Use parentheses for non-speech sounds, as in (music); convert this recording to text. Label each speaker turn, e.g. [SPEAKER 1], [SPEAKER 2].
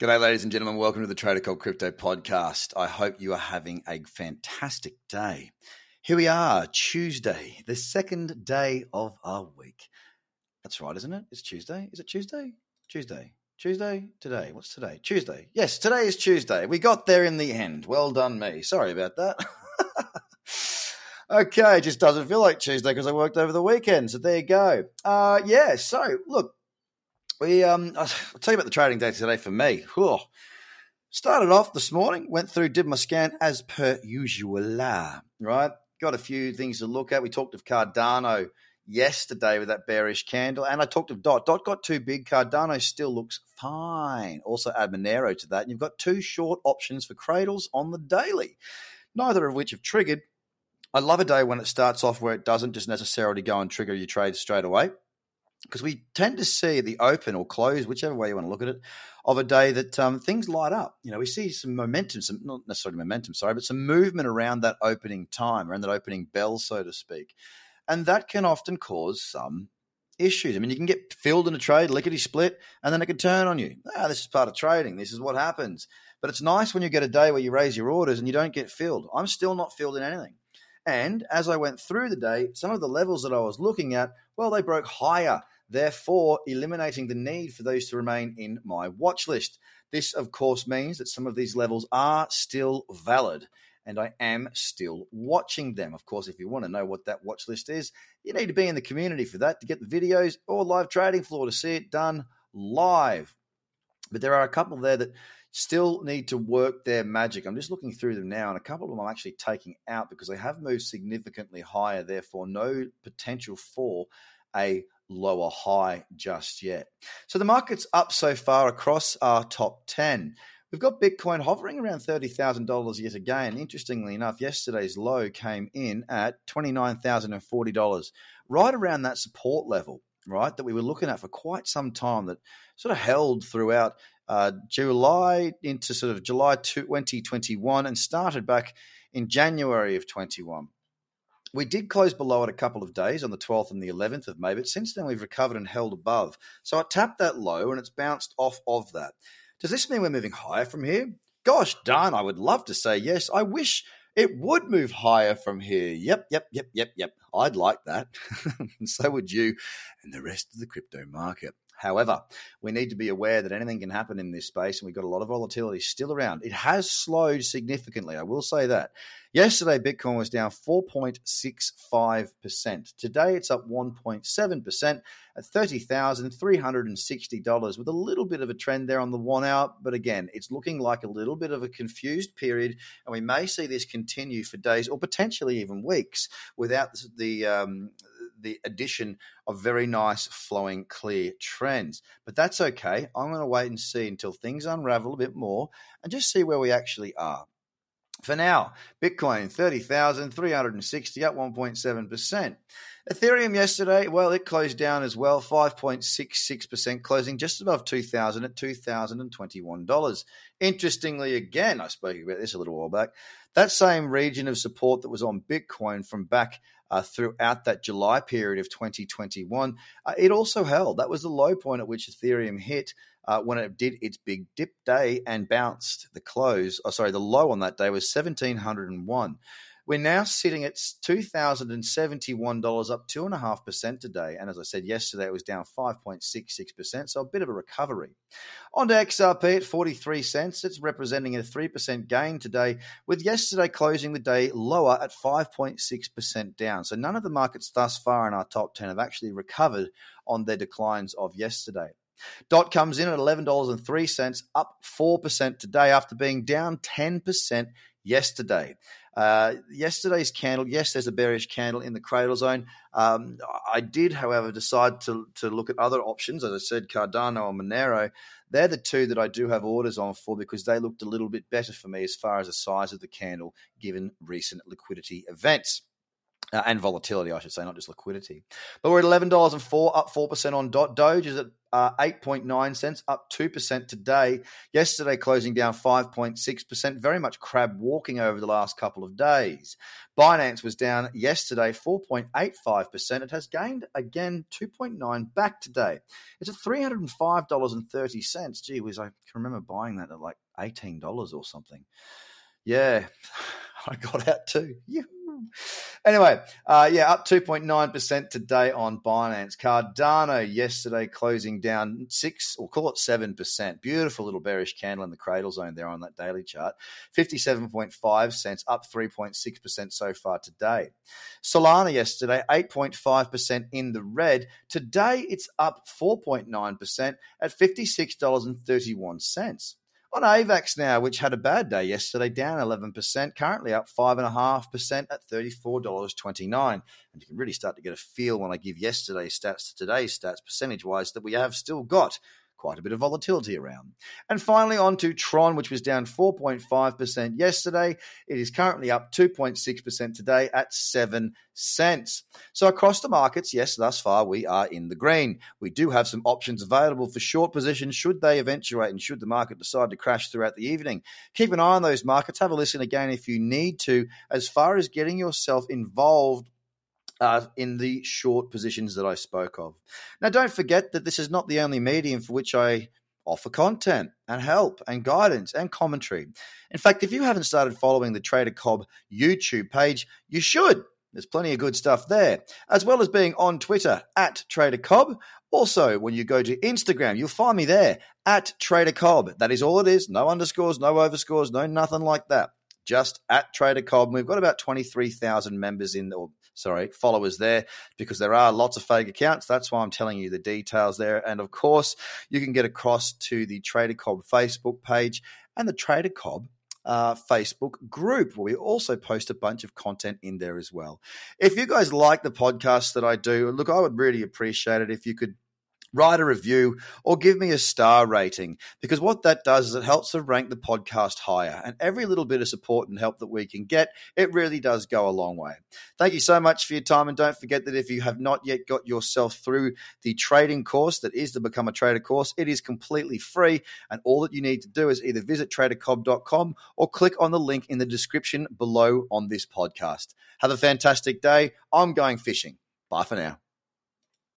[SPEAKER 1] G'day, ladies and gentlemen. Welcome to the Trader Cobb Crypto Podcast. I hope you are having a fantastic day. Here we are, Tuesday, the second day of our week. That's right, isn't it? It's Tuesday. Is it Tuesday? Tuesday. Tuesday? Today. What's today? Tuesday. Yes, today is Tuesday. We got there in the end. Well done, me. Sorry about that. (laughs) okay, just doesn't feel like Tuesday because I worked over the weekend. So there you go. Uh, yeah, so look, we um, I'll tell you about the trading day today for me. Whew. Started off this morning, went through, did my scan as per usual. Right, got a few things to look at. We talked of Cardano yesterday with that bearish candle, and I talked of Dot. Dot got too big. Cardano still looks fine. Also add Monero to that, and you've got two short options for cradles on the daily, neither of which have triggered. I love a day when it starts off where it doesn't just necessarily go and trigger your trade straight away because we tend to see the open or close, whichever way you want to look at it, of a day that um, things light up. You know, we see some momentum, some not necessarily momentum, sorry, but some movement around that opening time, around that opening bell, so to speak, and that can often cause some issues. I mean, you can get filled in a trade, lickety split, and then it can turn on you. Ah, this is part of trading. This is what happens. But it's nice when you get a day where you raise your orders and you don't get filled. I'm still not filled in anything. And as I went through the day, some of the levels that I was looking at, well, they broke higher, therefore eliminating the need for those to remain in my watch list. This, of course, means that some of these levels are still valid and I am still watching them. Of course, if you want to know what that watch list is, you need to be in the community for that to get the videos or live trading floor to see it done live. But there are a couple there that still need to work their magic. I'm just looking through them now, and a couple of them I'm actually taking out because they have moved significantly higher, therefore, no potential for a lower high just yet. So the market's up so far across our top 10. We've got Bitcoin hovering around $30,000 yet again. Interestingly enough, yesterday's low came in at $29,040, right around that support level, right, that we were looking at for quite some time that sort of held throughout uh, July into sort of July 2021 and started back in January of 21. We did close below it a couple of days on the 12th and the 11th of May, but since then we've recovered and held above. So I tapped that low and it's bounced off of that. Does this mean we're moving higher from here? Gosh darn, I would love to say yes. I wish it would move higher from here. Yep, yep, yep, yep, yep. I'd like that. (laughs) so would you and the rest of the crypto market. However, we need to be aware that anything can happen in this space, and we've got a lot of volatility still around. It has slowed significantly, I will say that. Yesterday, Bitcoin was down 4.65%. Today, it's up 1.7% at $30,360 with a little bit of a trend there on the one hour. But again, it's looking like a little bit of a confused period, and we may see this continue for days or potentially even weeks without the, um, the addition of very nice flowing clear trends. But that's okay. I'm going to wait and see until things unravel a bit more and just see where we actually are. For now, Bitcoin 30,360 up 1.7%. Ethereum yesterday, well, it closed down as well, 5.66%, closing just above 2,000 at $2,021. Interestingly, again, I spoke about this a little while back, that same region of support that was on Bitcoin from back uh, throughout that July period of 2021, uh, it also held. That was the low point at which Ethereum hit uh, when it did its big dip day and bounced the close. Oh, sorry, the low on that day was 1701. We're now sitting at $2,071, up 2.5% today. And as I said yesterday, it was down 5.66%, so a bit of a recovery. On to XRP at 43 cents. It's representing a 3% gain today, with yesterday closing the day lower at 5.6% down. So none of the markets thus far in our top 10 have actually recovered on their declines of yesterday. Dot comes in at $11.03, up 4% today after being down 10% yesterday. Uh, yesterday's candle, yes, there's a bearish candle in the cradle zone. Um, I did, however, decide to, to look at other options. As I said, Cardano and Monero, they're the two that I do have orders on for because they looked a little bit better for me as far as the size of the candle given recent liquidity events. Uh, and volatility, I should say, not just liquidity. But we're at eleven dollars and four, up four percent on Dot. Doge is at uh, eight point nine cents, up two percent today. Yesterday closing down five point six percent. Very much crab walking over the last couple of days. Binance was down yesterday four point eight five percent. It has gained again two point nine back today. It's at three hundred and five dollars and thirty cents. Gee whiz, I can remember buying that at like eighteen dollars or something. Yeah, (laughs) I got out too. Anyway, uh, yeah, up 2.9% today on Binance. Cardano yesterday closing down six, or call it 7%. Beautiful little bearish candle in the cradle zone there on that daily chart. 57.5 cents, up 3.6% so far today. Solana yesterday, 8.5% in the red. Today it's up 4.9% at $56.31 on AVAX now, which had a bad day yesterday, down 11%, currently up 5.5% at $34.29. And you can really start to get a feel when I give yesterday's stats to today's stats, percentage wise, that we have still got quite a bit of volatility around. And finally, on to Tron, which was down 4.5% yesterday. It is currently up 2.6% today at 7 cents. So across the markets, yes, thus far we are in the green. We do have some options available for short positions should they eventuate and should the market decide to crash throughout the evening. Keep an eye on those markets. Have a listen again if you need to, as far as getting yourself involved uh, in the short positions that I spoke of. Now, don't forget that this is not the only medium for which I offer content and help and guidance and commentary. In fact, if you haven't started following the Trader Cobb YouTube page, you should. There's plenty of good stuff there, as well as being on Twitter at Trader Cobb. Also, when you go to Instagram, you'll find me there at Trader Cobb. That is all it is. No underscores, no overscores, no nothing like that. Just at Trader Cobb. We've got about 23,000 members in, or sorry, followers there because there are lots of fake accounts. That's why I'm telling you the details there. And of course, you can get across to the Trader Cobb Facebook page and the Trader Cobb uh, Facebook group where we also post a bunch of content in there as well. If you guys like the podcast that I do, look, I would really appreciate it if you could write a review, or give me a star rating. Because what that does is it helps to rank the podcast higher. And every little bit of support and help that we can get, it really does go a long way. Thank you so much for your time. And don't forget that if you have not yet got yourself through the trading course that is the Become a Trader course, it is completely free. And all that you need to do is either visit tradercobb.com or click on the link in the description below on this podcast. Have a fantastic day. I'm going fishing. Bye for now.